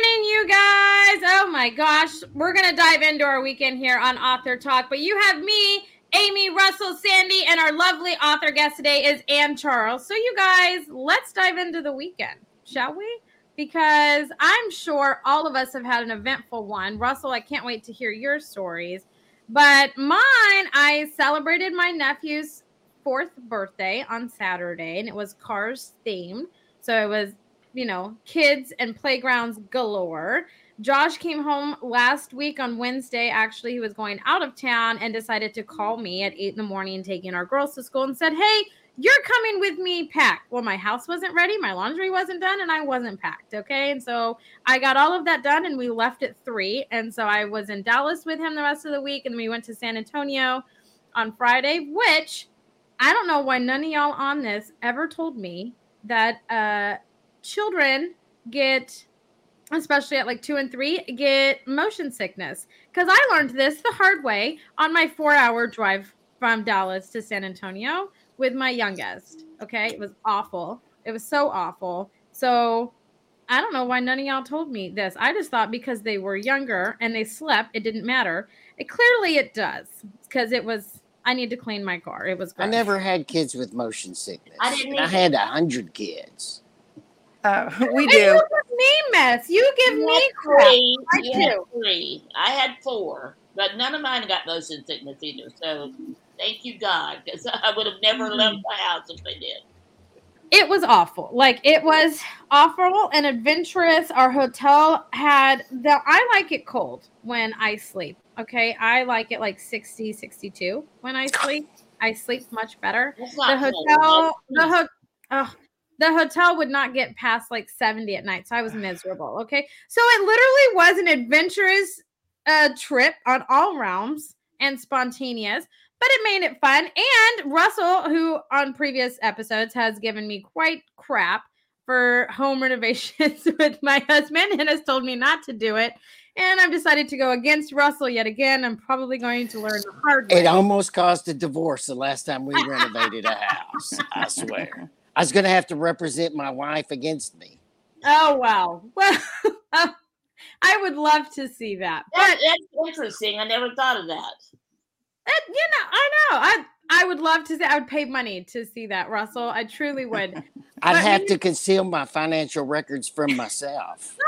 morning, you guys. Oh my gosh. We're going to dive into our weekend here on Author Talk, but you have me, Amy, Russell, Sandy, and our lovely author guest today is Ann Charles. So, you guys, let's dive into the weekend, shall we? Because I'm sure all of us have had an eventful one. Russell, I can't wait to hear your stories. But mine, I celebrated my nephew's fourth birthday on Saturday, and it was Cars themed. So it was you know, kids and playgrounds galore. Josh came home last week on Wednesday. Actually, he was going out of town and decided to call me at eight in the morning, taking our girls to school, and said, Hey, you're coming with me packed. Well, my house wasn't ready, my laundry wasn't done, and I wasn't packed. Okay. And so I got all of that done and we left at three. And so I was in Dallas with him the rest of the week, and we went to San Antonio on Friday, which I don't know why none of y'all on this ever told me that uh children get especially at like two and three get motion sickness. Because i learned this the hard way on my four hour drive from dallas to san antonio with my youngest okay? It was awful. It was so awful. So i don't know why none of y'all told me this. I just thought because they were younger and they slept it didn't matter. It clearly it does because it was i need to clean my car. It was I never had kids with motion sickness. I didn't And I had a hundred kids. Uh, we And do. you give me mess you give You me crap three. I You had three. I had four, but none of mine got motion sickness either. So thank you, God, because I would have never Mm-hmm. left my house if they did. it was awful. Like it was awful and adventurous. Our hotel had the I like it cold when I sleep. Okay. I like it like 60, 62 when I sleep. I sleep much better. The not cold. hotel the That's- ho- oh, the hotel would not get past like 70 at night. So I was miserable. Okay. So it literally was an adventurous uh trip on all realms and spontaneous but it made it fun. And Russell, who on previous episodes has given me quite crap for home renovations with my husband and has told me not to do it. And I've decided to go against Russell yet again. I'm probably going to learn the hard way. It almost caused a divorce the last time we renovated a house. I swear. I was going to have to represent my wife against me. oh, wow. Well, I would love to see that. But That, that's interesting. I never thought of that. that, you know, I know. I I would love to see. I would pay money to see that, Russell. I truly would. I'd But have me- to conceal my financial records from myself.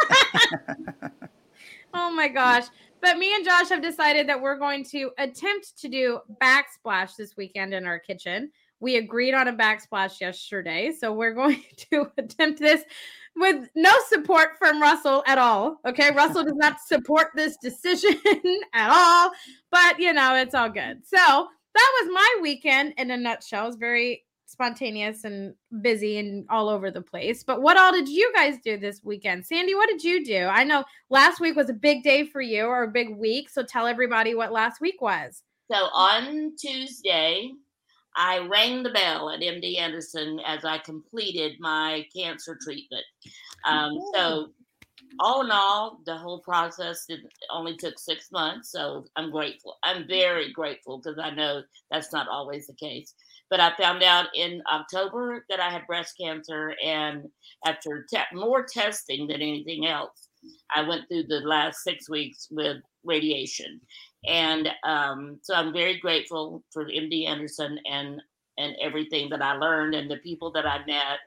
Oh my gosh. But me and Josh have decided that we're going to attempt to do backsplash this weekend in our kitchen. We agreed on a backsplash yesterday. So we're going to attempt this with no support from Russell at all. Okay. Russell does not support this decision at all. But, you know, it's all good. So that was my weekend in a nutshell. It was very spontaneous and busy and all over the place. But what all did you guys do this weekend? Sandy, what did you do? I know last week was a big day for you or a big week. So tell everybody what last week was. So on Tuesday, I rang the bell at MD Anderson as I completed my cancer treatment. Um, so, all in all, the whole process did, only took six months. So, I'm grateful. I'm very grateful because I know that's not always the case. But I found out in October that I had breast cancer, and after te- more testing than anything else, I went through the last six weeks with radiation and um, so I'm very grateful for MD Anderson and and everything that I learned and the people that I met.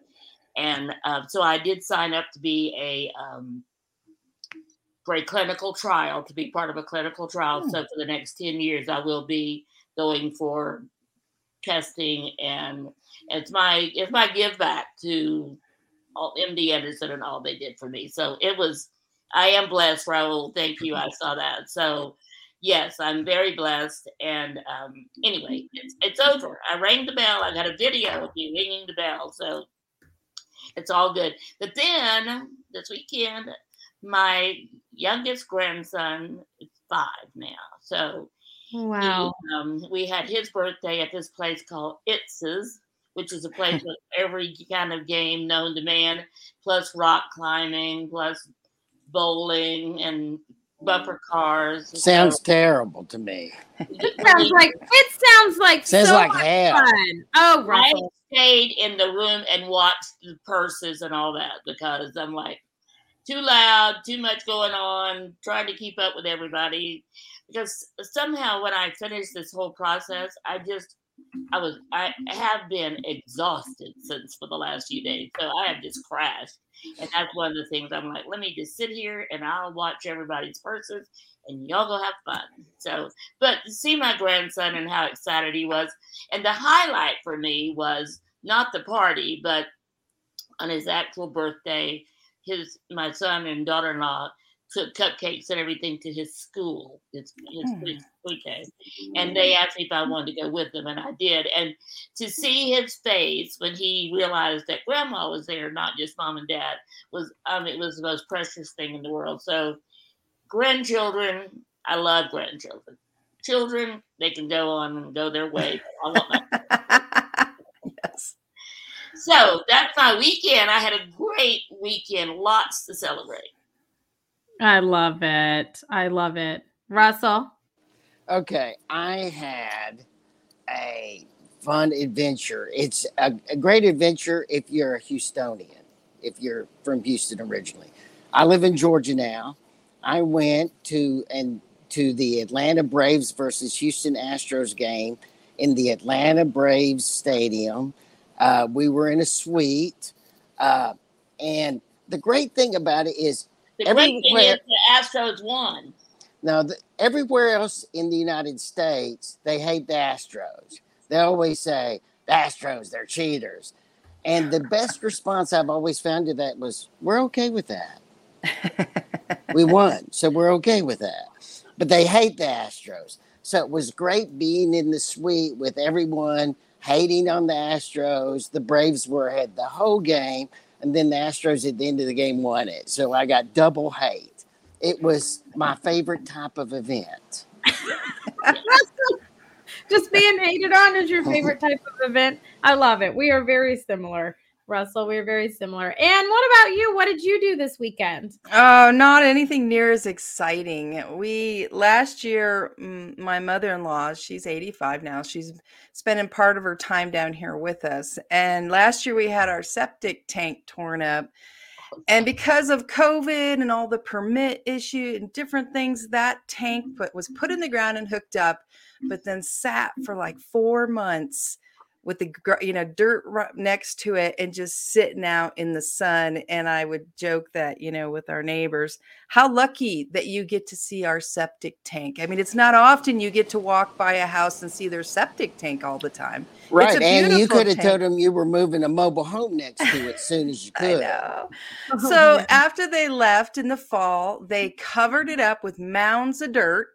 And uh, so I did sign up to be a um, for a clinical trial to be part of a clinical trial. Hmm. So for the next ten years, I will be going for testing and it's my it's my give back to all MD Anderson and all they did for me. So it was I am blessed, Raul. Thank you. I saw that. So yes, I'm very blessed. And um, anyway, it's, it's over. I rang the bell. I got a video of you ringing the bell. So it's all good. But then this weekend, my youngest grandson is five now. So Wow. he, um, we had his birthday at this place called Itz's, which is a place with every kind of game known to man, plus rock climbing, plus bowling and bumper cars. Sounds terrible to me. It sounds like it sounds like Sounds so like much hell. fun. Oh, I stayed in the room and watched the purses and all that because I'm like, too loud, too much going on, trying to keep up with everybody. Because somehow when I finished this whole process, I just I was I have been exhausted since for the last few days. So I have just crashed. And that's one of the things I'm like, let me just sit here and I'll watch everybody's purses and y'all go have fun. So, but to see my grandson and how excited he was. And the highlight for me was not the party, but on his actual birthday, his my son and daughter-in-law took cupcakes and everything to his school, his, his mm. pre-K, and they asked me if I wanted to go with them, and I did. And to see his face when he realized that Grandma was there, not just Mom and Dad, was um, it was the most precious thing in the world. So, grandchildren, I love grandchildren. Children, they can go on and go their way. I want my yes. So that's my weekend. I had a great weekend, lots to celebrate. I love it. I love it. Russell? Okay, I had a fun adventure. It's a, a, great adventure if you're a Houstonian, if you're from Houston originally. I live in Georgia now. I went to and to the Atlanta Braves versus Houston Astros game in the Atlanta Braves Stadium. Uh, we were in a suite, uh, and the great thing about it is the great thing is the Astros won. Now, the, everywhere else in the United States, they hate the Astros. They always say, the Astros, they're cheaters. And the best response I've always found to that was, we're okay with that. we won, so we're okay with that. But they hate the Astros. So it was great being in the suite with everyone hating on the Astros. The Braves were ahead the whole game and then the Astros at the end of the game won it. So I got double hate. It was my favorite type of event. Just being hated on is your favorite type of event. I love it. We are very similar. Russell, we're very similar. And what about you? What did you do this weekend? Oh, not anything near as exciting. We last year, my mother-in-law, she's 85 now. She's spending part of her time down here with us. And last year we had our septic tank torn up. And because of COVID and all the permit issue and different things, that tank put, was put in the ground and hooked up, but then sat for like four months with the you know dirt next to it and just sitting out in the sun and i would joke that you know with our neighbors how lucky that you get to see our septic tank. I mean it's not often you get to walk by a house and see their septic tank all the time. Right and you could have told them you were moving a mobile home next to it as soon as you could. Oh, so after they left in the fall they covered it up with mounds of dirt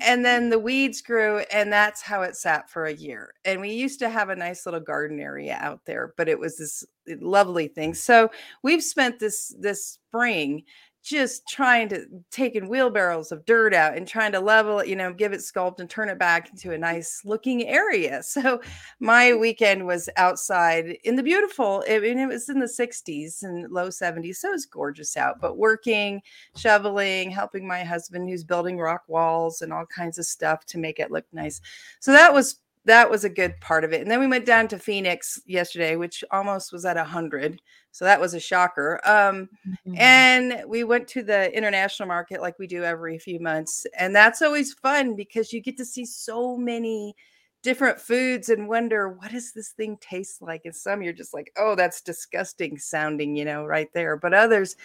and then the weeds grew and that's how it sat for a year and we used to have a nice little garden area out there but it was this eh, lovely thing so we've spent this this spring just trying to taking wheelbarrows of dirt out and trying to level it, you know, give it sculpt and turn it back into a nice looking area. So my weekend was outside in the beautiful, I mean, it was in the 60s and low 70s. So it was gorgeous out, but working, shoveling, helping my husband who's building rock walls and all kinds of stuff to make it look nice. So that was that was a good part of it. And then we went down to Phoenix yesterday, which almost was at a hundred. So that was a shocker. Um, mm-hmm. And we went to the international market like we do every few months. And that's always fun because you get to see so many different foods and wonder what does this thing taste like and some you're just like oh that's disgusting sounding you know right there but others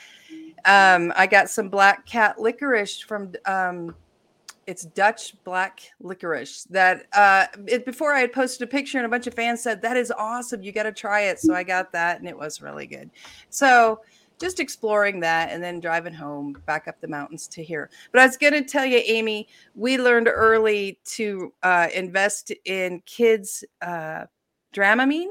um i got some black cat licorice from um it's Dutch black licorice that uh it, before I had posted a picture and a bunch of fans said that is awesome you got to try it so I got that and it was really good. So just exploring that and then driving home back up the mountains to here. But I was going to tell you Amy we learned early to uh, invest in kids uh, Dramamine.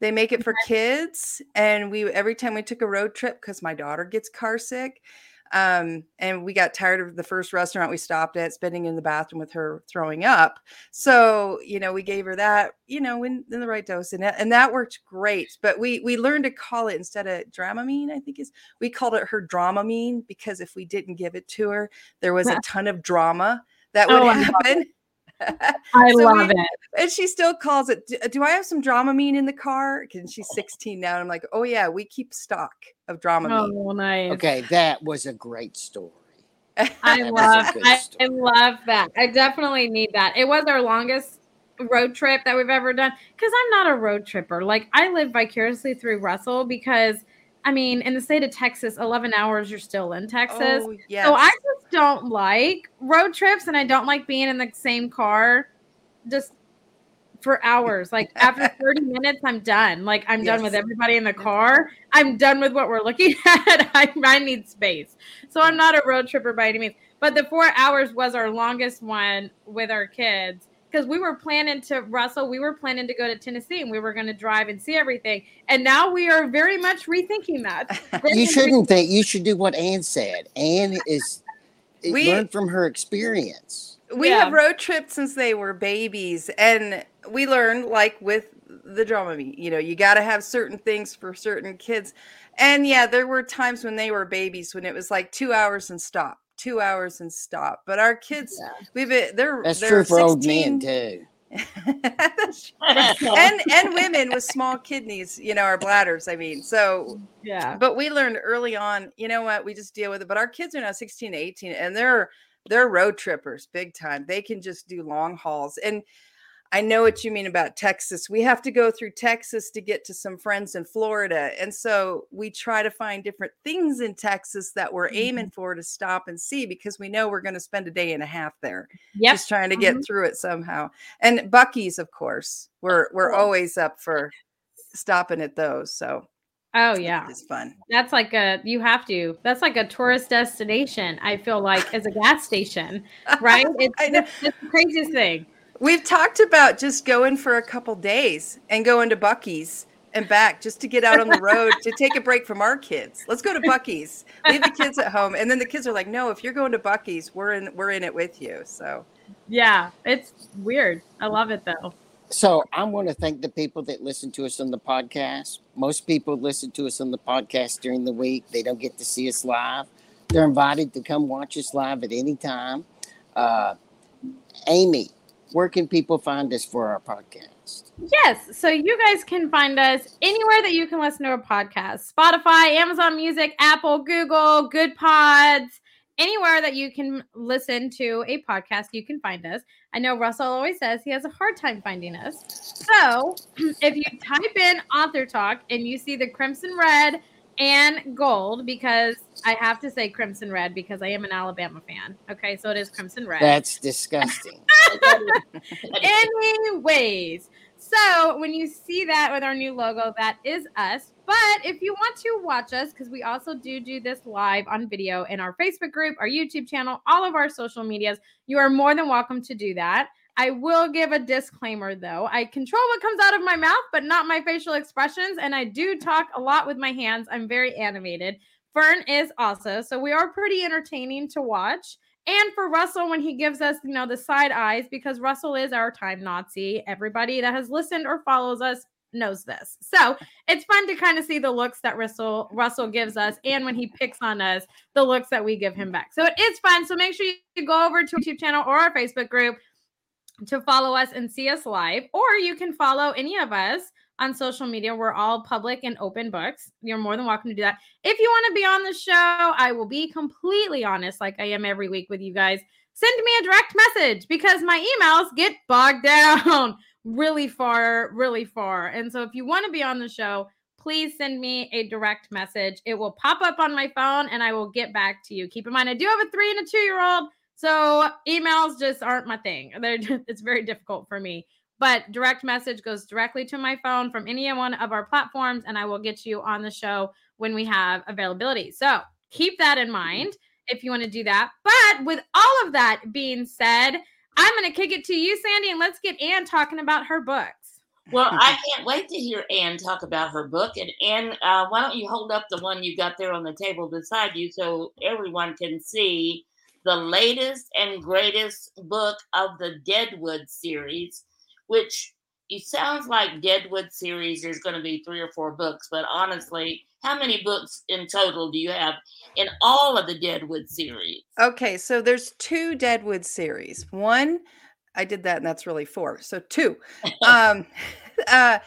They make it for kids and we every time we took a road trip because my daughter gets car sick um, and we got tired of the first restaurant we stopped at, spending in the bathroom with her throwing up. So, you know, we gave her that, you know, in, in the right dose, and that, and that worked great. But we we learned to call it instead of Dramamine, I think is we called it her Dramamine because if we didn't give it to her, there was a ton of drama that would oh, happen. I So love we- it. and she still calls it. "Do- Do I have some Dramamine in the car? And she's 16 now. And I'm like, oh yeah, we keep stock of Dramamine. Oh, nice. Okay, that was a great story. I That was a love I, I love that. I definitely need that. It was our longest road trip that we've ever done because I'm not a road tripper. Like I live vicariously through Russell because I mean, in the state of Texas, 11 hours you're still in Texas. Oh, yes. So I just don't like road trips and I don't like being in the same car just for hours. Like after 30 minutes, I'm done. Like I'm done with everybody in the car. I'm done with what we're looking at. I, I need space. So I'm not a road tripper by any means. But the four hours was our longest one with our kids because we were planning to Russell, we were planning to go to Tennessee and we were going to drive and see everything. And now we are very much rethinking that. You shouldn't think. You should do what Ann said. Ann is We- learn from her experience. we Yeah. have road trips since they were babies and we learned like with the Dramamine, you know, you got to have certain things for certain kids. And yeah, there were times when they were babies when it was like 2 hours and stop, 2 hours and stop. But our kids we've been they're That's they're true for old 16 men too. And and women with small kidneys, you know, our bladders, I mean. So mm, Yeah. but we learned early on, you know what, we just deal with it. But our kids are now 16 to 18 and they're they're road trippers big time. They can just do long hauls. And I know what you mean about Texas. We have to go through Texas to get to some friends in Florida. And so we try to find different things in Texas that we're aiming for to stop and see because we know we're going to spend a day and a half there Yep. just trying to get Mhm. through it somehow. And Buc-ee's, of course, we're we're course. always up for stopping at those. So Oh yeah. it's fun. That's like a you have to. That's like a tourist destination. I feel like as a gas station, right? It's, it's the craziest thing. We've talked about just going for a couple days and going to Buc-ee's and back just to get out on the road to take a break from our kids. Let's go to Buc-ee's. Leave the kids at home. And then the kids are like, "No, if you're going to Buc-ee's, we're in we're in it with you." So, Yeah, it's weird. I love it though. So I want to thank the people that listen to us on the podcast. Most people listen to us on the podcast during the week. They don't get to see us live. They're invited to come watch us live at any time. Uh, Amy, where can people find us for our podcast? Yes. So you guys can find us anywhere that you can listen to a podcast Spotify, Amazon Music, Apple, Google, Goodpods, anywhere that you can listen to a podcast, you can find us. I know Russell always says he has a hard time finding us. So if you type in author talk and you see the crimson red and gold, because I have to say crimson red because I am an Alabama fan. Okay. So it is crimson red. That's disgusting. Anyways, so when you see that with our new logo, that is us. But if you want to watch us, because we also do do this live on video in our Facebook group, our YouTube channel, all of our social medias, you are more than welcome to do that. I will give a disclaimer though. I control what comes out of my mouth, but not my facial expressions. And I do talk a lot with my hands. I'm very animated. Fern is also. So we are pretty entertaining to watch and for Russell when he gives us, you know, the side eyes because Russell is our time Nazi. Everybody that has listened or follows us knows this. So it's fun to kind of see the looks that Russell Russell gives us, and when he picks on us, the looks that we give him back. So it is fun. So make sure you go over to our YouTube channel or our Facebook group to follow us and see us live, or you can follow any of us on social media. We're all public and open books. You're more than welcome to do that. If you want to be on the show, I will be completely honest, like I am every week with you guys. Send me a direct message because my emails get bogged down really far, really far. And so if you want to be on the show, please send me a direct message. It will pop up on my phone and I will get back to you. Keep in mind, I do have a three and a two year old. So emails just aren't my thing. They're it's very difficult for me but direct message goes directly to my phone from any one of our platforms and i will get you on the show when we have availability so keep that in mind if you want to do that but with all of that being said i'm going to kick it to you sandy and let's get anne talking about her books Well, I can't wait to hear Ann talk about her book. And Ann, uh, why don't you hold up the one you got there on the table beside you so everyone can see the latest and greatest book of the Deadwood series, which it sounds like Deadwood series, there's going to be three or four books, but honestly, how many books in total do you have in all of the Deadwood series? Okay, so there's two Deadwood series. One I did that, and that's really four. So two. um, uh,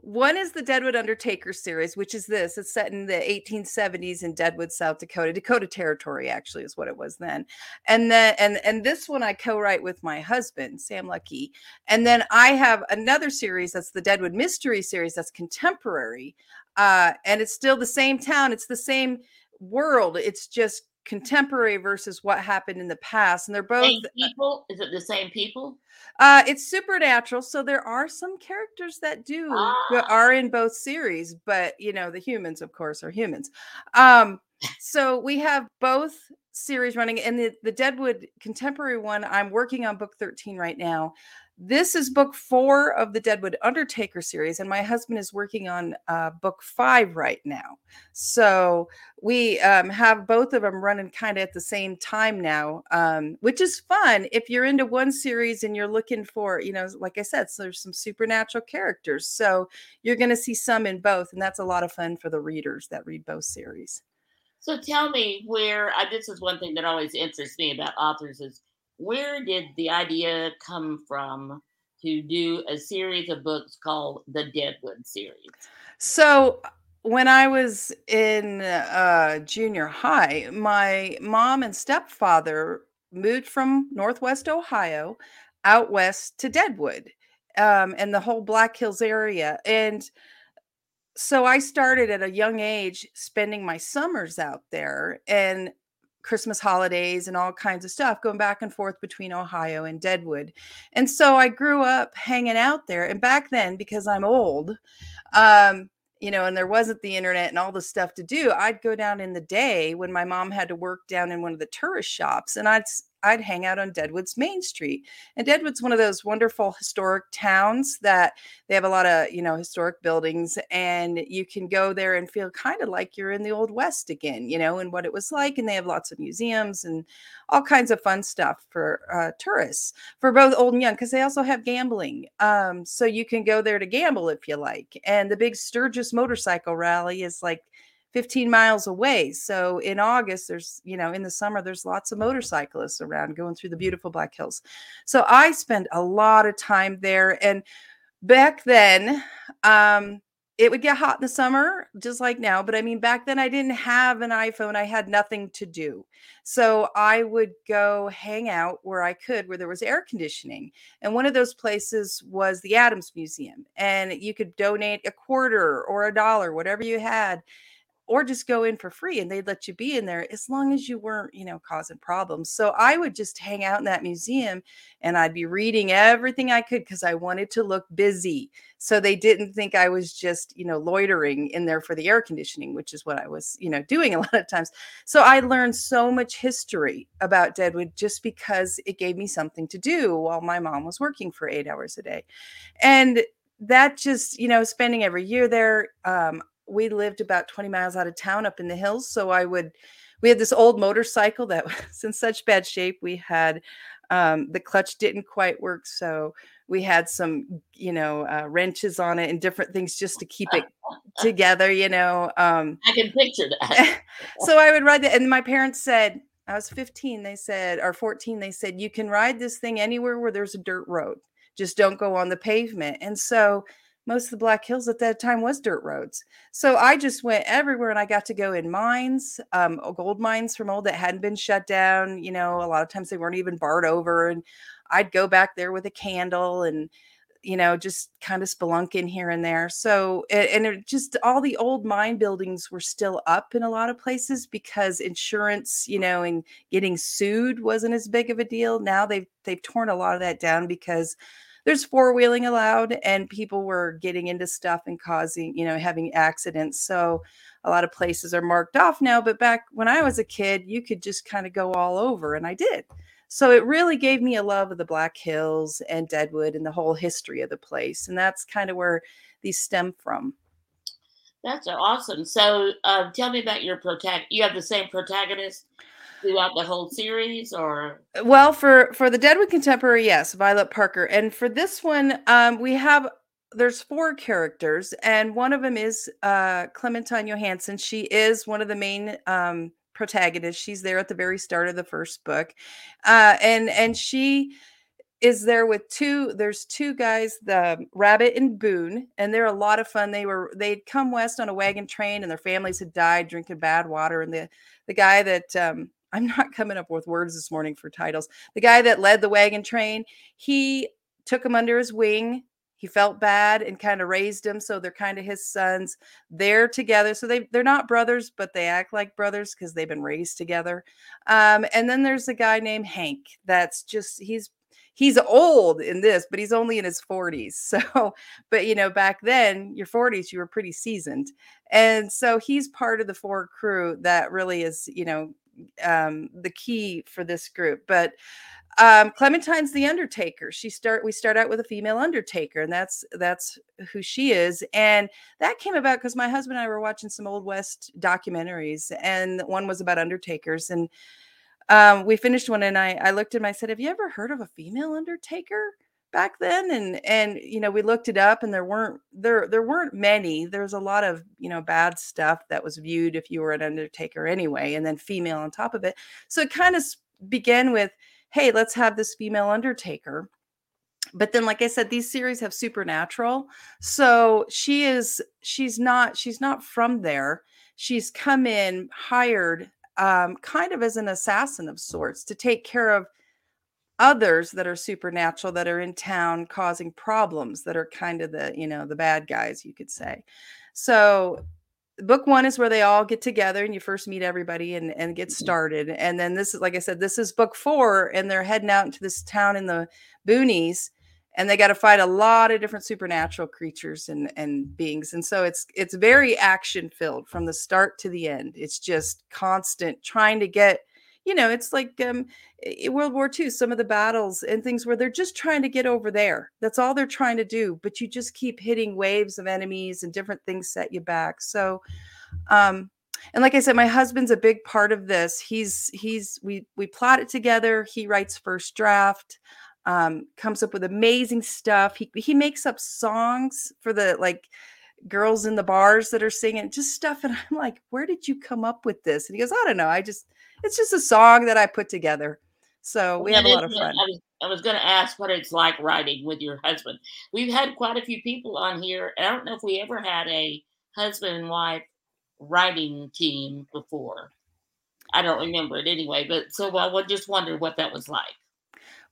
one is the Deadwood Undertaker series, which is this. It's set in the 1870s in Deadwood, South Dakota. Dakota Territory actually is what it was then. And then and and this one I co-write with my husband, Sam Lucky. And then I have another series that's the Deadwood Mystery series that's contemporary. Uh, and it's still the same town, it's the same world. It's just contemporary versus what happened in the past and they're both same people? Is it the same people? Uh it's supernatural so there are some characters that do ah. are in both series but you know the humans of course are humans. Um so we have both series running and the, the deadwood contemporary one i'm working on book 13 right now this is book four of the Deadwood Undertaker series, and my husband is working on uh, book five right now. So we um, have both of them running kind of at the same time now, um, which is fun. If you're into one series and you're looking for, you know, like I said, so there's some supernatural characters. So you're going to see some in both, and that's a lot of fun for the readers that read both series. So tell me where uh, this is one thing that always interests me about authors is where did the idea come from to do a series of books called the Deadwood series? So when I was in uh, junior high, my mom and stepfather moved from Northwest Ohio out west to Deadwood um, and the whole Black Hills area. And so I started at a young age spending my summers out there. And Christmas holidays and all kinds of stuff going back and forth between Ohio and Deadwood. And so I grew up hanging out there. And back then, because I'm old, um, you know, and there wasn't the internet and all the stuff to do, I'd go down in the day when my mom had to work down in one of the tourist shops and I'd I'd hang out on Deadwood's Main Street. And Deadwood's one of those wonderful historic towns that they have a lot of, you know, historic buildings and you can go there and feel kind of like you're in the old west again, you know, and what it was like and they have lots of museums and all kinds of fun stuff for uh, tourists for both old and young because they also have gambling. Um, so you can go there to gamble if you like. And the big Sturgis motorcycle rally is like 15 miles away. So in August, there's, you know, in the summer, there's lots of motorcyclists around going through the beautiful Black Hills. So I spend a lot of time there. And back then, um, it would get hot in the summer, just like now. But I mean, back then I didn't have an iPhone. I had nothing to do. So I would go hang out where I could, where there was air conditioning. And one of those places was the Adams Museum. And you could donate a quarter or a dollar, whatever you had or just go in for free and they'd let you be in there as long as you weren't, you know, causing problems. So I would just hang out in that museum and I'd be reading everything I could because I wanted to look busy. So they didn't think I was just, you know, loitering in there for the air conditioning, which is what I was, you know, doing a lot of times. So I learned so much history about Deadwood just because it gave me something to do while my mom was working for eight hours a day. And that just, you know, spending every year there, um, we lived about 20 miles out of town up in the hills. So I would, we had this old motorcycle that was in such bad shape. We had, um, the clutch didn't quite work. So we had some, you know, uh, wrenches on it and different things just to keep it together, you know. Um, I can picture that. so I would ride that. And my parents said, I was 15, they said, or 14, they said, you can ride this thing anywhere where there's a dirt road. Just don't go on the pavement. And so, most of the Black Hills at that time was dirt roads. So I just went everywhere and I got to go in mines, um, gold mines from old that hadn't been shut down. You know, a lot of times they weren't even barred over. And I'd go back there with a candle and, you know, just kind of spelunking here and there. So, and it just all the old mine buildings were still up in a lot of places because insurance, you know, and getting sued wasn't as big of a deal. Now they've they've torn a lot of that down because there's four wheeling allowed and people were getting into stuff and causing you know having accidents so a lot of places are marked off now but back when i was a kid you could just kind of go all over and i did. So it really gave me a love of the black hills and deadwood and the whole history of the place and that's kind of where these stem from. That's awesome so uh, tell me about your protagonist you have the same protagonist throughout the whole series or? Well for for the deadwood contemporary yes violet parker. And for this one um we have there's four characters and one of them is uh clementine johansson. She is one of the main um protagonists. She's there at the very start of the first book. Uh and and she is there with two there's two guys the rabbit and boone and they're a lot of fun. They were they'd come west on a wagon train and their families had died drinking bad water and the the guy that um i'm not coming up with words this morning for titles the guy that led the wagon train he took him under his wing he felt bad and kind of raised him so they're kind of his sons they're together so they they're not brothers but they act like brothers because they've been raised together um, and then there's a guy named hank that's just he's he's old in this, but he's only in his 40s. So, but you know, back then, your 40s, you were pretty seasoned. And so he's part of the four crew that really is, you know, um, the key for this group. But um, Clementine's the Undertaker. She start we start out with a female Undertaker, and that's that's who she is. And that came about because my husband and I were watching some old West documentaries, and one was about Undertakers and um, we finished one and I, I looked at him, I said, Have you ever heard of a female undertaker back then? And and you know, we looked it up and there weren't there there weren't many. there's a lot of, you know, bad stuff that was viewed if you were an undertaker anyway, and then female on top of it. So it kind of began with, hey, let's have this female undertaker but then like i said these series have supernatural so she is she's not she's not from there she's come in hired um, kind of as an assassin of sorts to take care of others that are supernatural that are in town causing problems that are kind of the you know the bad guys you could say. So book one is where they all get together and you first meet everybody and, and get mm-hmm. started. And then this is like i said this is book four and they're heading out into this town in the boonies and they got to fight a lot of different supernatural creatures and and beings. And so it's it's very action filled from the start to the end. It's just constant trying to get you know it's like um world war ii some of the battles and things where they're just trying to get over there that's all they're trying to do but you just keep hitting waves of enemies and different things set you back so um and like i said my husband's a big part of this he's he's we we plot it together he writes first draft um, comes up with amazing stuff. He he makes up songs for the like girls in the bars that are singing just stuff, and I'm like, where did you come up with this? And he goes, I don't know. I just it's just a song that I put together. So we have a lot of fun. I was, I was going to ask what it's like writing with your husband. We've had quite a few people on here. I don't know if we ever had a husband and wife writing team before. I don't remember it anyway, but so I just wondered what that was like.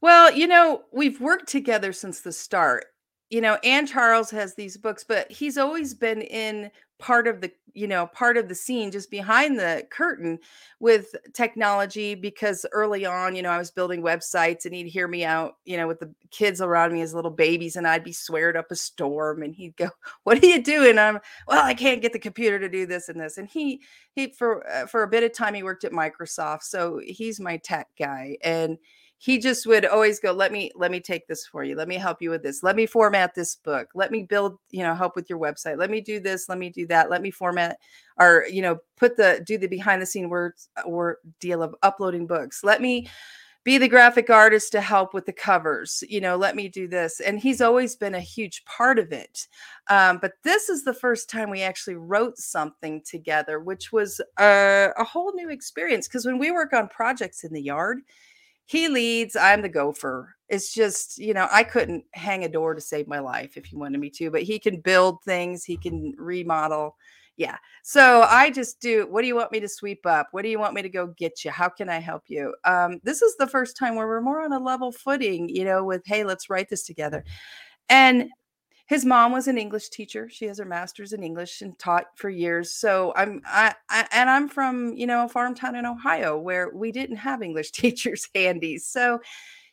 Well, you know, we've worked together since the start. You know, Ann Charles has these books, but he's always been in part of the, you know, part of the scene just behind the curtain with technology because early on, you know, I was building websites and he'd hear me out, you know, with the kids around me as little babies and I'd be sweared up a storm and he'd go, "What are you doing?" I'm, "Well, I can't get the computer to do this and this." And he he for uh, for a bit of time he worked at Microsoft, so he's my tech guy and he just would always go let me let me take this for you. Let me help you with this. Let me format this book. Let me build you know help with your website. Let me do this. Let me do that. Let me format or you know put the do the behind the scene words or deal of uploading books. Let me be the graphic artist to help with the covers. You know let me do this. And he's always been a huge part of it. Um, but this is the first time we actually wrote something together which was a, a whole new experience because when we work on projects in the yard he leads i'm the gopher. It's just you know i couldn't hang a door to save my life if you wanted me to but he can build things he can remodel. Yeah so i just do what do you want me to sweep up? What do you want me to go get you? How can i help you? Um, this is the first time where we're more on a level footing you know with hey let's write this together. And his mom was an English teacher. She has her master's in English and taught for years. So I'm I, I, and I'm from, you know, a farm town in Ohio where we didn't have English teachers handy. So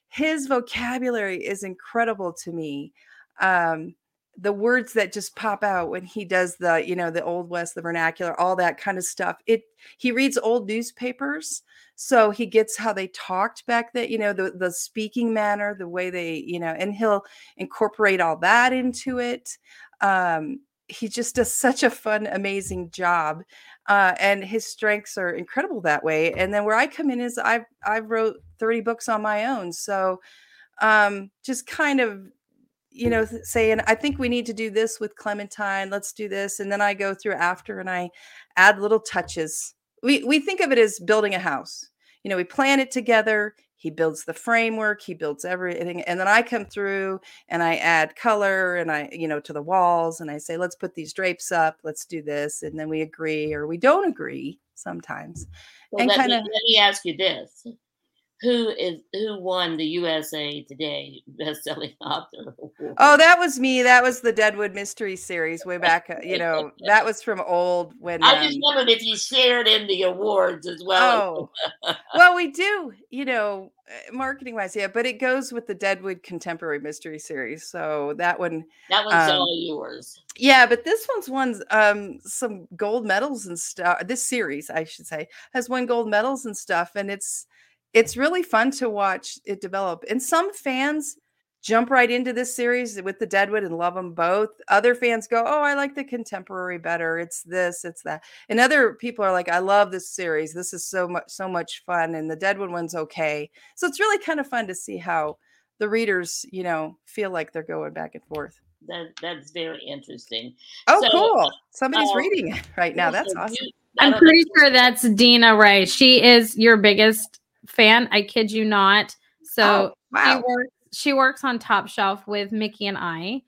his vocabulary is incredible to me. Um, the words that just pop out when he does the you know the old west the vernacular all that kind of stuff it he reads old newspapers so he gets how they talked back then you know the the speaking manner the way they you know and he'll incorporate all that into it. Um he just does such a fun amazing job uh, and his strengths are incredible that way and then where i come in is i've i've wrote 30 books on my own so um just kind of you know saying i think we need to do this with clementine let's do this and then i go through after and i add little touches we we think of it as building a house. You know we plan it together he builds the framework he builds everything and then i come through and i add color and i you know to the walls and i say let's put these drapes up let's do this and then we agree or we don't agree sometimes well, and kind of let me ask you this who is who won the USA Today best-selling author award? Oh, that was me. That was the Deadwood Mystery Series way back. Uh, you know, that was from old when. I um, just wondered if you shared in the awards as well. Oh, well, we do. You know, eh, marketing wise, yeah, but it goes with the Deadwood Contemporary Mystery Series. So that one. That one's um, all yours. Yeah, but this one's won um, some gold medals and stuff. This series, I should say, has won gold medals and stuff, and it's it's really fun to watch it develop. And some fans jump right into this series with the Deadwood and love them both. Other fans go, "Oh, I like the contemporary better. It's this, it's that." And other people are like, "I love this series. This is so much so much fun." And the Deadwood one's okay. So it's really kind of fun to see how the readers, you know, feel like they're going back and forth. That that's very interesting. Oh, so, cool! Somebody's uh, reading it right now. That's awesome. I'm pretty sure that's Dina Ray. She is your biggest fan. I kid you not. So oh, wow. she works she works on Top Shelf with Mickey and I.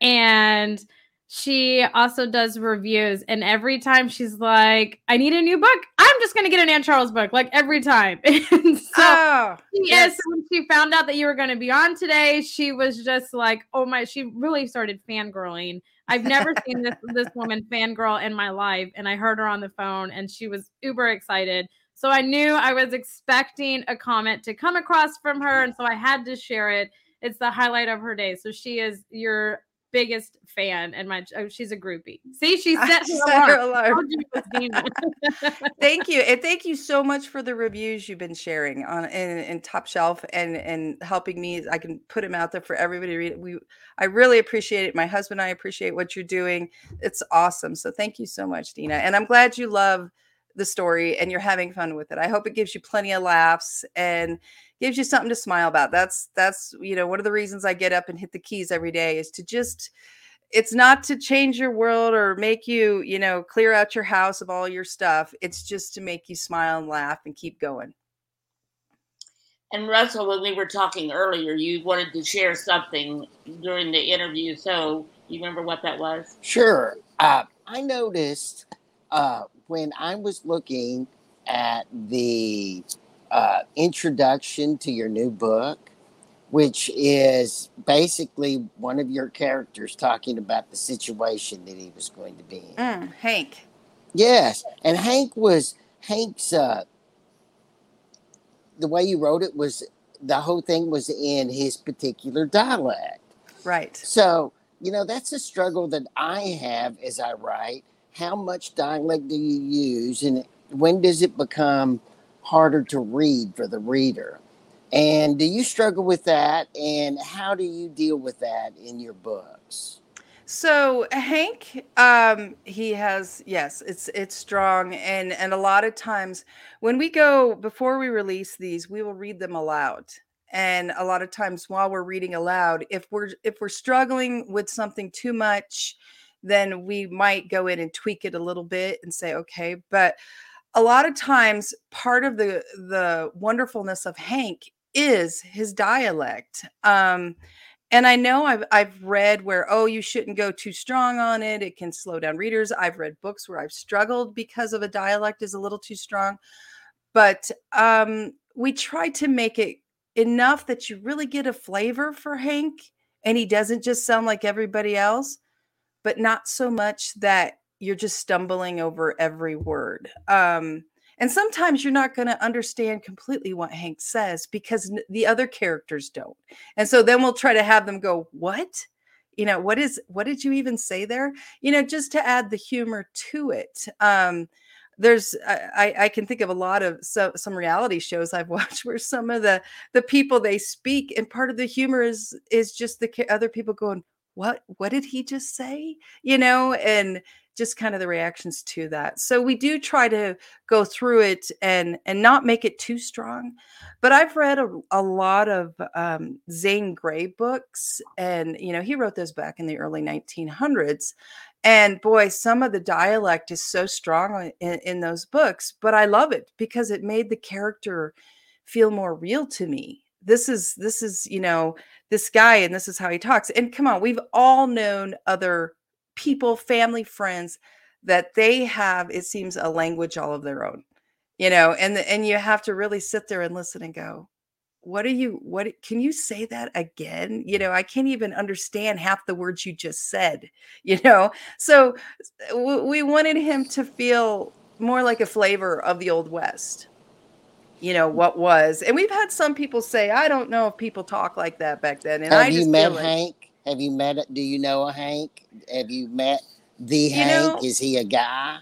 And she also does reviews. And every time she's like, I need a new book, I'm just gonna get an Ann Charles book, like every time. and so oh, yes. when she found out that you were gonna be on today, she was just like, Oh my, she really started fangirling. I've never seen this this woman fangirl in my life. And I heard her on the phone and she was uber excited. So I knew I was expecting a comment to come across from her. And so I had to share it. It's the highlight of her day. So she is your biggest fan and my oh, she's a groupie. See, she set, her alarm. thank you. And thank you so much for the reviews you've been sharing on in, in Top Shelf and and helping me. I can put them out there for everybody to read. We I really appreciate it. My husband and I appreciate what you're doing. It's awesome. So thank you so much, Dina. And I'm glad you love the story and you're having fun with it. I hope it gives you plenty of laughs and gives you something to smile about. That's that's you know one of the reasons I get up and hit the keys every day is to just it's not to change your world or make you, you know, clear out your house of all your stuff. It's just to make you smile and laugh and keep going. And Russell, when we were talking earlier, you wanted to share something during the interview. So, you remember what that was? Sure. Uh, I noticed uh, when I was looking at the uh, introduction to your new book, which is basically one of your characters talking about the situation that he was going to be in. Mm, Hank. Yes, and Hank was Hank's. Uh, the way you wrote it was the whole thing was in his particular dialect. Right. So you know that's a struggle that I have as I write how much dialect do you use and when does it become harder to read for the reader? And do you struggle with that? And how do you deal with that in your books? So Hank, um, he has yes, it's it's strong, and and a lot of times when we go before we release these, we will read them aloud. And a lot of times while we're reading aloud, if we're if we're struggling with something too much, then we might go in and tweak it a little bit and say, okay. But a lot of times, part of the the wonderfulness of Hank is his dialect. Um, and I know I've I've read where oh you shouldn't go too strong on it; it can slow down readers. I've read books where I've struggled because of a dialect is a little too strong. But um, we try to make it enough that you really get a flavor for Hank, and he doesn't just sound like everybody else but not so much that you're just stumbling over every word. Um, and sometimes you're not going to understand completely what Hank says because n- the other characters don't. And so then we'll try to have them go, What? You know, what is, what did you even say there? You know, just to add the humor to it. Um, there's I, I can think of a lot of so, some reality shows I've watched where some of the the people they speak and part of the humor is is just the other people going what what did he just say you know and just kind of the reactions to that so we do try to go through it and and not make it too strong but i've read a, a lot of um, zane grey books and you know he wrote those back in the early 1900s and boy some of the dialect is so strong in, in those books but i love it because it made the character feel more real to me. This is this is, you know, this guy and this is how he talks. And come on, we've all known other people, family, friends that they have it seems a language all of their own. You know, and and you have to really sit there and listen and go, what are you what can you say that again you know i can't even understand half the words you just said you know so we wanted him to feel more like a flavor of the old west you know what was. And we've had some people say i don't know if people talk like that back then. And have I you met hank? Have you met do you know a hank? Have you met the hank? know, is he a guy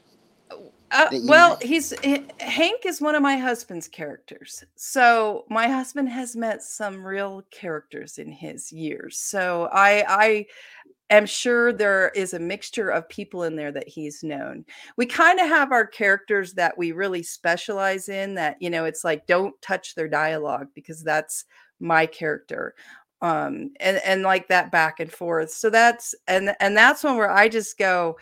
uh, well, he's Hank is one of my husband's characters. So my husband has met some real characters in his years. So I I am sure there is a mixture of people in there that he's known. We kind of have our characters that we really specialize in that, you know, it's like don't touch their dialogue because that's my character um and and like that back and forth so that's and and that's one where i just go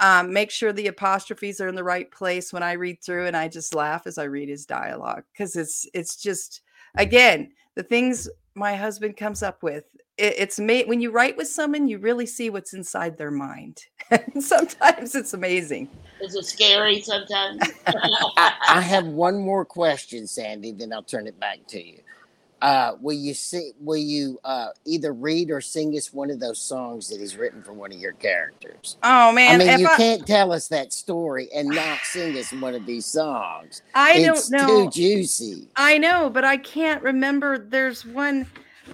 um, make sure the apostrophes are in the right place when I read through, and I just laugh as I read his dialogue because it's it's just again the things my husband comes up with. It, it's made when you write with someone, you really see what's inside their mind. and sometimes it's amazing. Is it scary sometimes? I, I have one more question, Sandy. Then I'll turn it back to you uh, will you see? Will you uh, either read or sing us one of those songs that he's written for one of your characters? Oh man! I mean, you I, can't tell us that story and not sing us one of these songs. I it's don't know. Too juicy. I know, but I can't remember. There's one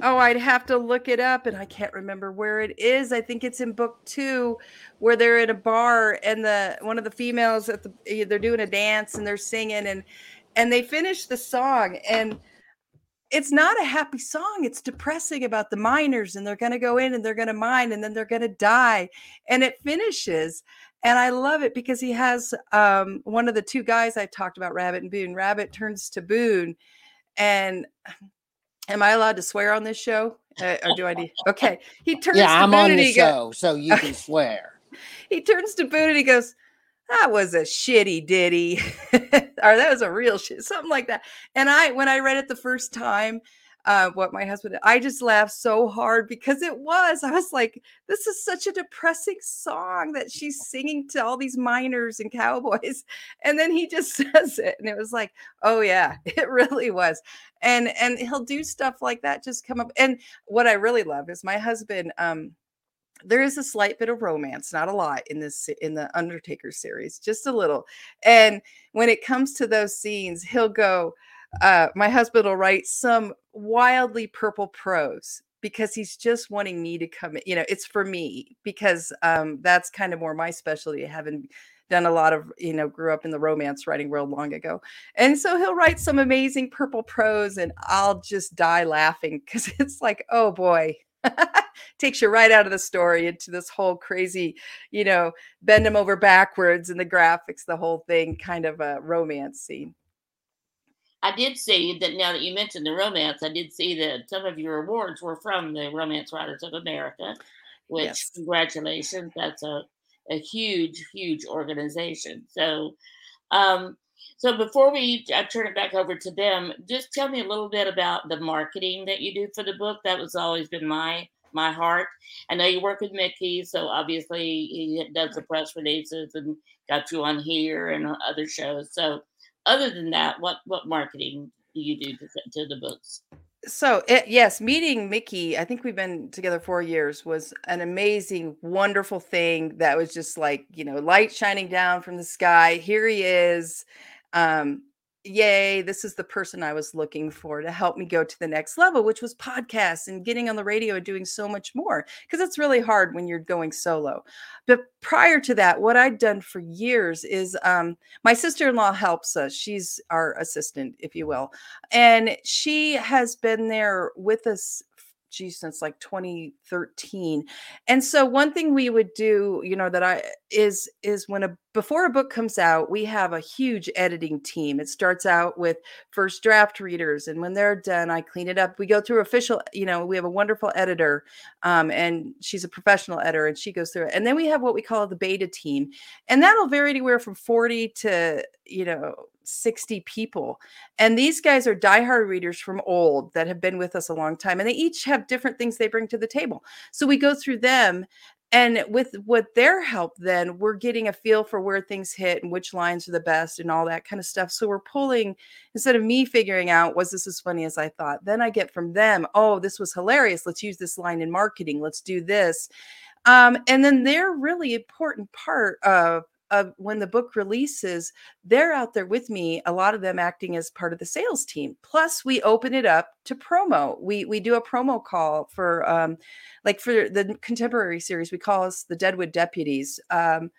oh i'd have to look it up and i can't remember where it is i think it's in book two where they're in a bar and the one of the females at the they're doing a dance and they're singing and and they finish the song and it's not a happy song. It's depressing about the miners and they're going to go in and they're going to mine and then they're going to die. And it finishes. And I love it because he has um, one of the two guys I talked about, Rabbit and Boone. Rabbit turns to Boone. And am I allowed to swear on this show? Uh, or do I need? Okay. He turns yeah, I'm on the show, so you can swear. He turns to Boone and he goes, that was a shitty ditty or that was a real shit something like that and i when i read it the first time uh, what my husband i just laughed so hard because it was i was like this is such a depressing song that she's singing to all these miners and cowboys and then he just says it and it was like oh yeah it really was and and he'll do stuff like that just come up and what i really love is my husband um there is a slight bit of romance, not a lot in this in the Undertaker series, just a little. And when it comes to those scenes, he'll go, uh, my husband will write some wildly purple prose because he's just wanting me to come. You know, it's for me because um, that's kind of more my specialty, having done a lot of, you know, grew up in the romance writing world long ago. And so he'll write some amazing purple prose and I'll just die laughing because it's like, oh boy, takes you right out of the story into this whole crazy, you know, bend them over backwards and the graphics, the whole thing kind of a romance scene. I did see that now that you mentioned the romance, I did see that some of your awards were from the Romance Writers of America, which yes. congratulations. That's a, a huge, huge organization. So, um, so before we I turn it back over to them, just tell me a little bit about the marketing that you do for the book. That was always been my my heart. I know you work with Mickey, so obviously he does the press releases and got you on here and other shows. So other than that, what what marketing do you do to, to the books? So it, yes, meeting Mickey, I think we've been together four years, was an amazing, wonderful thing. That was just like you know, light shining down from the sky. Here he is um, yay, this is the person I was looking for to help me go to the next level, which was podcasts and getting on the radio and doing so much more because it's really hard when you're going solo. But prior to that, what I'd done for years is um, my sister in law helps us. She's our assistant, if you will. And she has been there with us geez, since like 2013. And so one thing we would do, you know, that I is is when a before a book comes out, we have a huge editing team. It starts out with first draft readers, and when they're done, I clean it up. We go through official, you know, we have a wonderful editor, um, and she's a professional editor, and she goes through it. And then we have what we call the beta team, and that'll vary anywhere from 40 to, you know, 60 people. And these guys are diehard readers from old that have been with us a long time. And they each have different things they bring to the table. So we go through them. And with with their help, then we're getting a feel for where things hit and which lines are the best and all that kind of stuff. So we're pulling instead of me figuring out was this as funny as I thought. Then I get from them, oh, this was hilarious. Let's use this line in marketing. Let's do this. Um, and then they're really important part of when the book releases, they're out there with me. A lot of them acting as part of the sales team. Plus, we open it up to promo. We we do a promo call for um, like for the contemporary series. We call us the Deadwood Deputies. Um,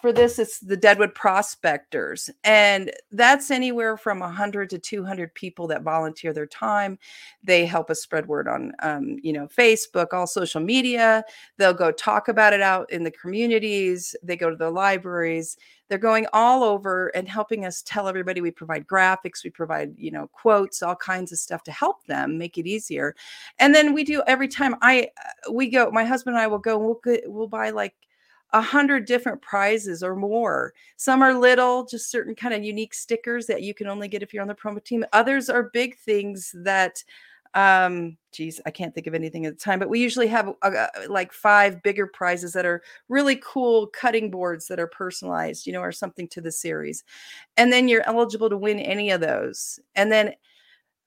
for this it's the deadwood prospectors and that's anywhere from 100 to 200 people that volunteer their time. They help us spread word on um, you know facebook all social media. They'll go talk about it out in the communities. They go to the libraries. They're going all over and helping us tell everybody. We provide graphics. We provide you know quotes all kinds of stuff to help them make it easier. And then we do every time i uh, we go my husband and i will go we'll, we'll buy like a hundred different prizes or more. Some are little, just certain kind of unique stickers that you can only get if you're on the promo team. Others are big things that, um, geez, I can't think of anything at the time, but we usually have uh, uh, like five bigger prizes that are really cool cutting boards that are personalized, you know, or something to the series. And then you're eligible to win any of those. And then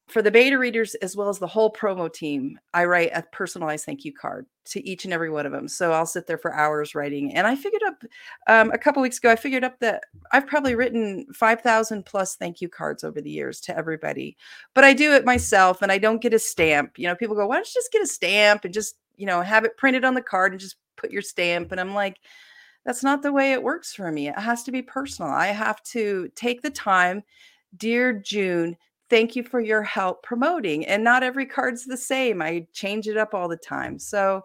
for the beta readers as well as the whole promo team, I write a personalized thank you card to each and every one of them. So I'll sit there for hours writing. And I figured up um, a couple weeks ago, I figured up that I've probably written 5,000 plus thank you cards over the years to everybody. But I do it myself and I don't get a stamp. You know, people go, why don't you just get a stamp and just, you know, have it printed on the card and just put your stamp? And I'm like, that's not the way it works for me. It has to be personal. I have to take the time. Dear June, thank you for your help promoting. And not every card's the same. I change it up all the time. So,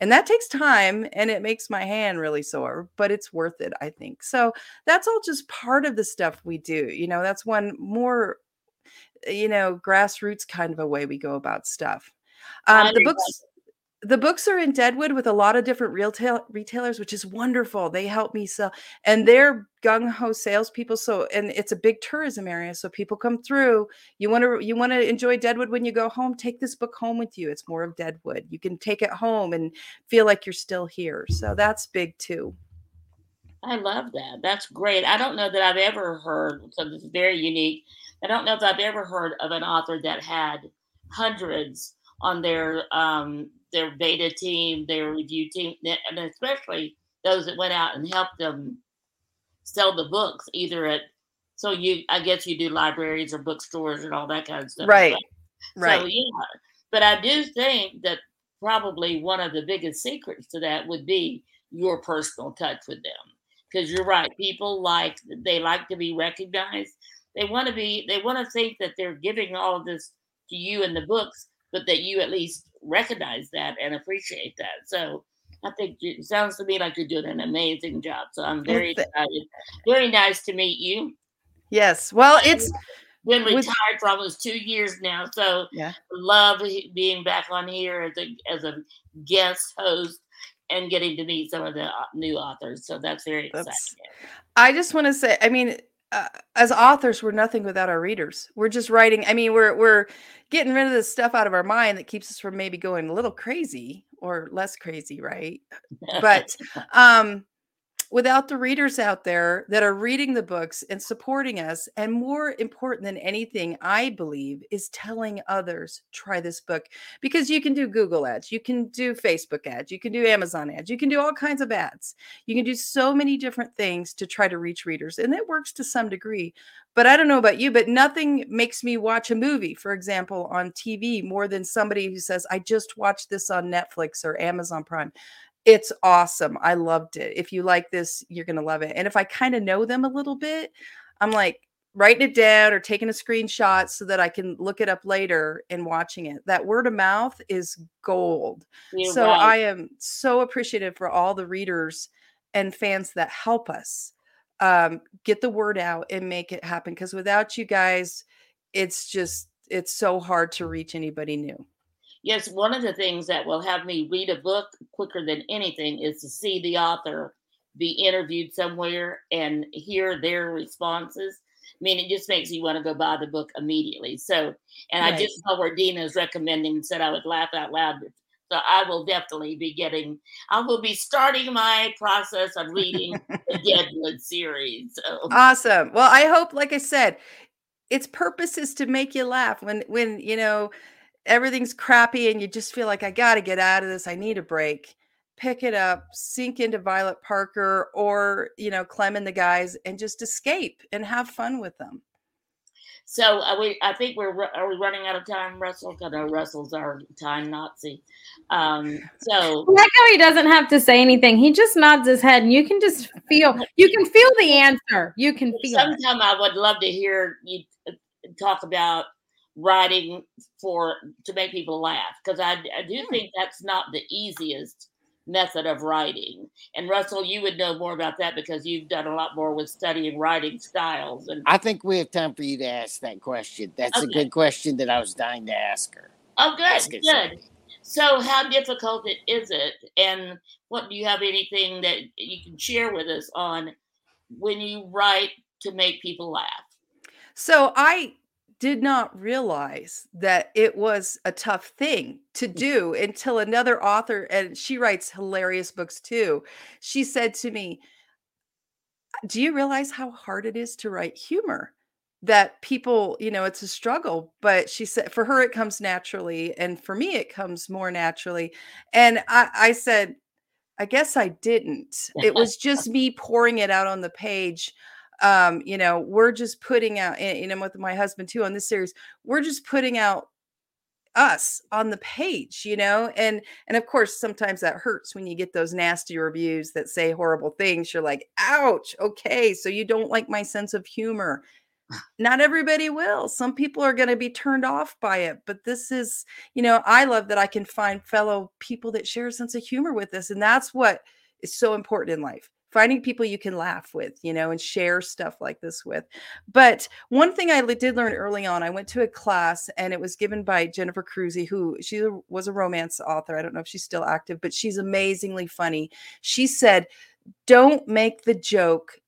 and that takes time and it makes my hand really sore, but it's worth it, I think. So that's all just part of the stuff we do. You know, that's one more, you know, grassroots kind of a way we go about stuff. Um, the books the books are in Deadwood with a lot of different retail retailers, which is wonderful. They help me sell, and they're gung ho salespeople. So, and it's a big tourism area, so people come through. You want to you want to enjoy Deadwood when you go home. Take this book home with you. It's more of Deadwood. You can take it home and feel like you're still here. So that's big too. I love that. That's great. I don't know that I've ever heard. So this is very unique. I don't know if I've ever heard of an author that had hundreds on their um, their beta team, their review team, and especially those that went out and helped them sell the books, either at so you I guess you do libraries or bookstores and all that kind of stuff. Right. Right. So yeah. But I do think that probably one of the biggest secrets to that would be your personal touch with them. Because you're right, people like they like to be recognized. They want to be they want to think that they're giving all of this to you in the books, but that you at least recognize that and appreciate that. So I think it sounds to me like you're doing an amazing job. So I'm very excited. Very nice to meet you. Yes. Well, it's been retired with, for almost two years now. So yeah, love being back on here as a as a guest host and getting to meet some of the uh, new authors. So that's very exciting. I just want to say, I mean, uh, as authors we're nothing without our readers. We're just writing i mean we're we're getting rid of this stuff out of our mind that keeps us from maybe going a little crazy or less crazy right? But um without the readers out there that are reading the books and supporting us and more important than anything i believe is telling others try this book because you can do google ads you can do facebook ads you can do amazon ads you can do all kinds of ads. You can do so many different things to try to reach readers and it works to some degree but i don't know about you but nothing makes me watch a movie for example on tv more than somebody who says i just watched this on netflix or amazon prime it's awesome. I loved it. If you like this, you're going to love it. And if I kind of know them a little bit, I'm like writing it down or taking a screenshot so that I can look it up later and watching it. That word of mouth is gold. You're so right. I am so appreciative for all the readers and fans that help us um, get the word out and make it happen. Because without you guys, it's just, it's so hard to reach anybody new yes, one of the things that will have me read a book quicker than anything is to see the author be interviewed somewhere and hear their responses. I mean, it just makes you want to go buy the book immediately. So, and right. I just saw where Dina is recommending said I would laugh out loud. So I will definitely be getting. I will be starting my process of reading the Deadwood series. So. Awesome. Well, I hope, like I said, its purpose is to make you laugh when when you know everything's crappy and you just feel like I got to get out of this. I need a break. Pick it up, sink into Violet Parker or, you know, Clem and the guys and just escape and have fun with them. So uh, we, I think we're are we running out of time, Russell? Because I know Russell's our time Nazi. Um, so I like how he doesn't have to say anything; he just nods his head, and you can just feel. You can feel the answer. You can feel. Sometime I would love to hear you uh, talk about writing for to make people laugh because I, I do hmm. think that's not the easiest method of writing. And Russell, you would know more about that because you've done a lot more with studying writing styles. And I think we have time for you to ask that question. That's okay. a good question that I was dying to ask her. Oh, good, good. Sandy. So, how difficult it is it, and what do you have anything that you can share with us on when you write to make people laugh? So, I did not realize that it was a tough thing to mm. do until another author, and she writes hilarious books too. She said to me, Do you realize how hard it is to write humor? That people, you know, it's a struggle, but she said for her it comes naturally, and for me it comes more naturally. And I, I said, I guess I didn't. It was just me pouring it out on the page um you know we're just putting out you know with my husband too on this series we're just putting out us on the page you know and and of course sometimes that hurts when you get those nasty reviews that say horrible things you're like ouch okay so you don't like my sense of humor. Not everybody will some people are going to be turned off by it but this is you know i love that i can find fellow people that share a sense of humor with us and that's what is so important in life finding people you can laugh with, you know, and share stuff like this with. But one thing I did learn early on, I went to a class and it was given by Jennifer Crusie, who she was a romance author. I don't know if she's still active, but she's amazingly funny. She said, Don't make the joke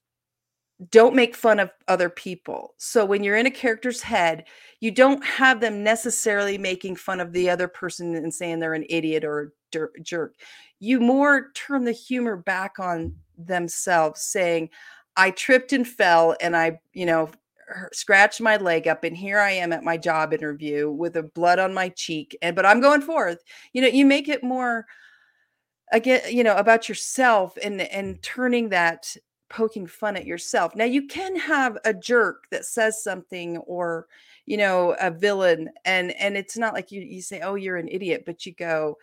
don't make fun of other people. So when you're in a character's head, you don't have them necessarily making fun of the other person and saying they're an idiot or a jerk. You more turn the humor back on themselves saying, I tripped and fell and I, you know, scratched my leg up and here I am at my job interview with a blood on my cheek and but I'm going forth. You know, you make it more again, you know, about yourself and and turning that poking fun at yourself. Now you can have a jerk that says something or you know, a villain and and it's not like you you say, "Oh, you're an idiot," but you go,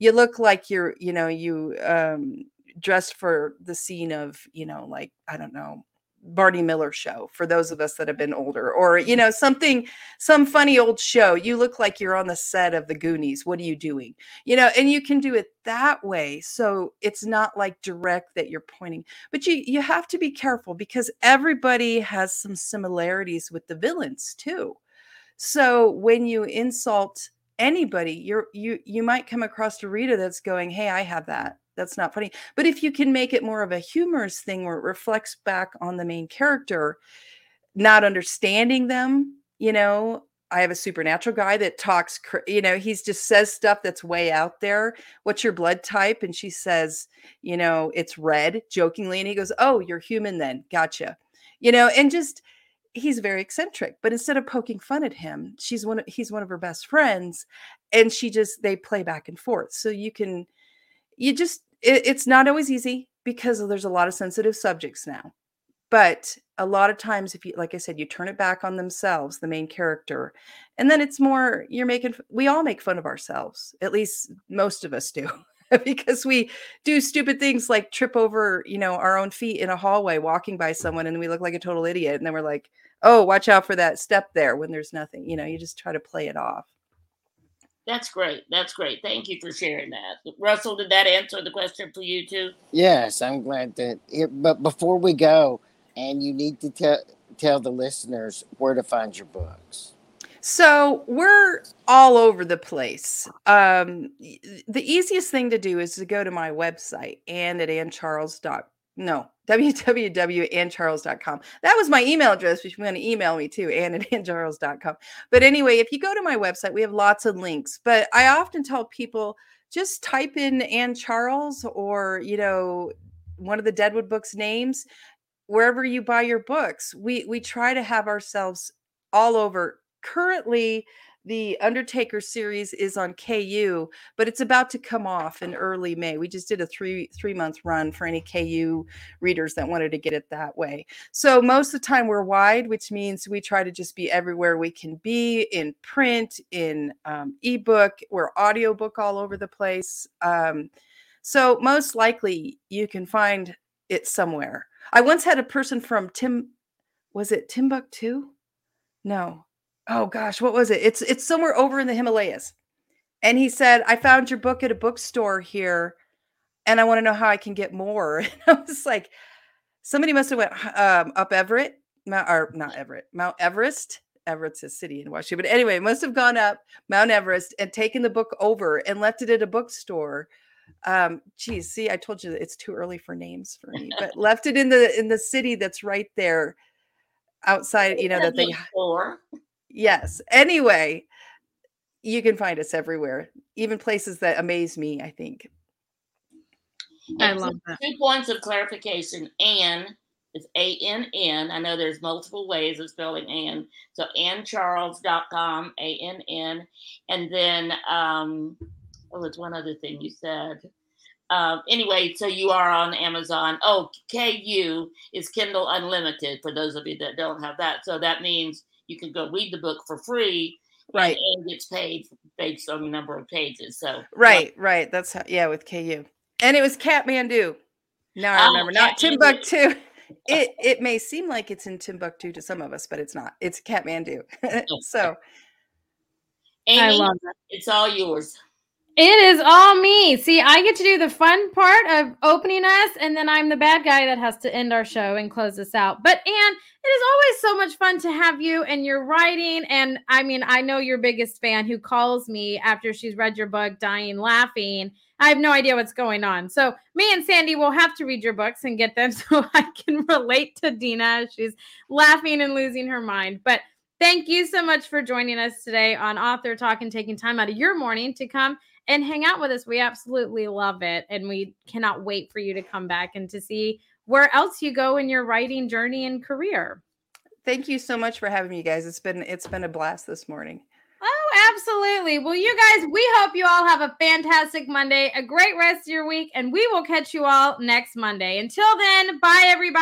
"You look like you're, you know, you um dressed for the scene of, you know, like, I don't know, Barney Miller show for those of us that have been older, or, you know, something, some funny old show. You look like you're on the set of the Goonies. What are you doing? You know, and you can do it that way. So it's not like direct that you're pointing, but you, you have to be careful because everybody has some similarities with the villains too. So when you insult anybody, you're, you, you might come across a reader that's going, Hey, I have that that's not funny. But if you can make it more of a humorous thing where it reflects back on the main character, not understanding them, you know, I have a supernatural guy that talks, you know, he's just says stuff that's way out there. What's your blood type? And she says, you know, it's red jokingly. And he goes, Oh, you're human then. Gotcha. You know, and just, he's very eccentric but instead of poking fun at him she's one of, he's one of her best friends and she just they play back and forth so you can you just it, it's not always easy because there's a lot of sensitive subjects now but a lot of times if you like i said you turn it back on themselves the main character and then it's more you're making we all make fun of ourselves at least most of us do because we do stupid things like trip over you know our own feet in a hallway walking by someone and we look like a total idiot and then we're like oh watch out for that step there when there's nothing you know you just try to play it off that's great. That's great. Thank you for sharing that. Russell, did that answer the question for you too? Yes, I'm glad that. It, but before we go, and you need to tell tell the listeners where to find your books. So we're all over the place. Um, the easiest thing to do is to go to my website and at anncharles. no, www.anncharles.com. That was my email address, which you want to email me too, ann at anncharles.com. But anyway, if you go to my website, we have lots of links. But I often tell people just type in Ann Charles or, you know, one of the Deadwood books names wherever you buy your books. We we try to have ourselves all over. Currently, the Undertaker series is on KU, but it's about to come off in early May. We just did a three three month run for any KU readers that wanted to get it that way. So most of the time we're wide, which means we try to just be everywhere we can be in print, in um, ebook, we're audiobook all over the place. Um, so most likely you can find it somewhere. I once had a person from Tim, was it Timbuktu? No, oh gosh, what was it? It's it's somewhere over in the Himalayas. And he said, I found your book at a bookstore here and I want to know how I can get more. And I was like, somebody must have went um, up Everett, Mount, or not Everett, Mount Everest. Everett's a city in Washington. But anyway, must have gone up Mount Everest and taken the book over and left it at a bookstore. Um, geez, see, I told you it's too early for names for me, but left it in the in the city that's right there outside, you know, that they Yes. Anyway, you can find us everywhere, even places that amaze me, I think. I love that. Two points of clarification. Ann is A N N. I know there's multiple ways of spelling Ann. So anncharles.com, A N N. And then, um, oh, it's one other thing you said. Uh, anyway, so you are on Amazon. Oh, KU is Kindle Unlimited for those of you that don't have that. So that means you can go read the book for free right. and, gets paid based on the number of pages so. Right right that's how, yeah with ku and it was kathmandu. Now i oh, remember not timbuktu. It it may seem like it's in timbuktu to some of us but it's not. It's kathmandu. So. Amy, i love that it's all yours it is all me. See, I get to do the fun part of opening us, and then I'm the bad guy that has to end our show and close this out. But Ann, it is always so much fun to have you and your writing. And I mean, I know your biggest fan who calls me after she's read your book, dying laughing. I have no idea what's going on. So me and Sandy will have to read your books and get them so I can relate to Dina. She's laughing and losing her mind. But thank you so much for joining us today on Author Talk and taking time out of your morning to come and hang out with us. We absolutely love it. And we cannot wait for you to come back and to see where else you go in your writing journey and career. Thank you so much for having me, guys. It's been it's been a blast this morning. Oh, absolutely. Well, you guys, we hope you all have a fantastic Monday, a great rest of your week, and we will catch you all next Monday. Until then, bye everybody.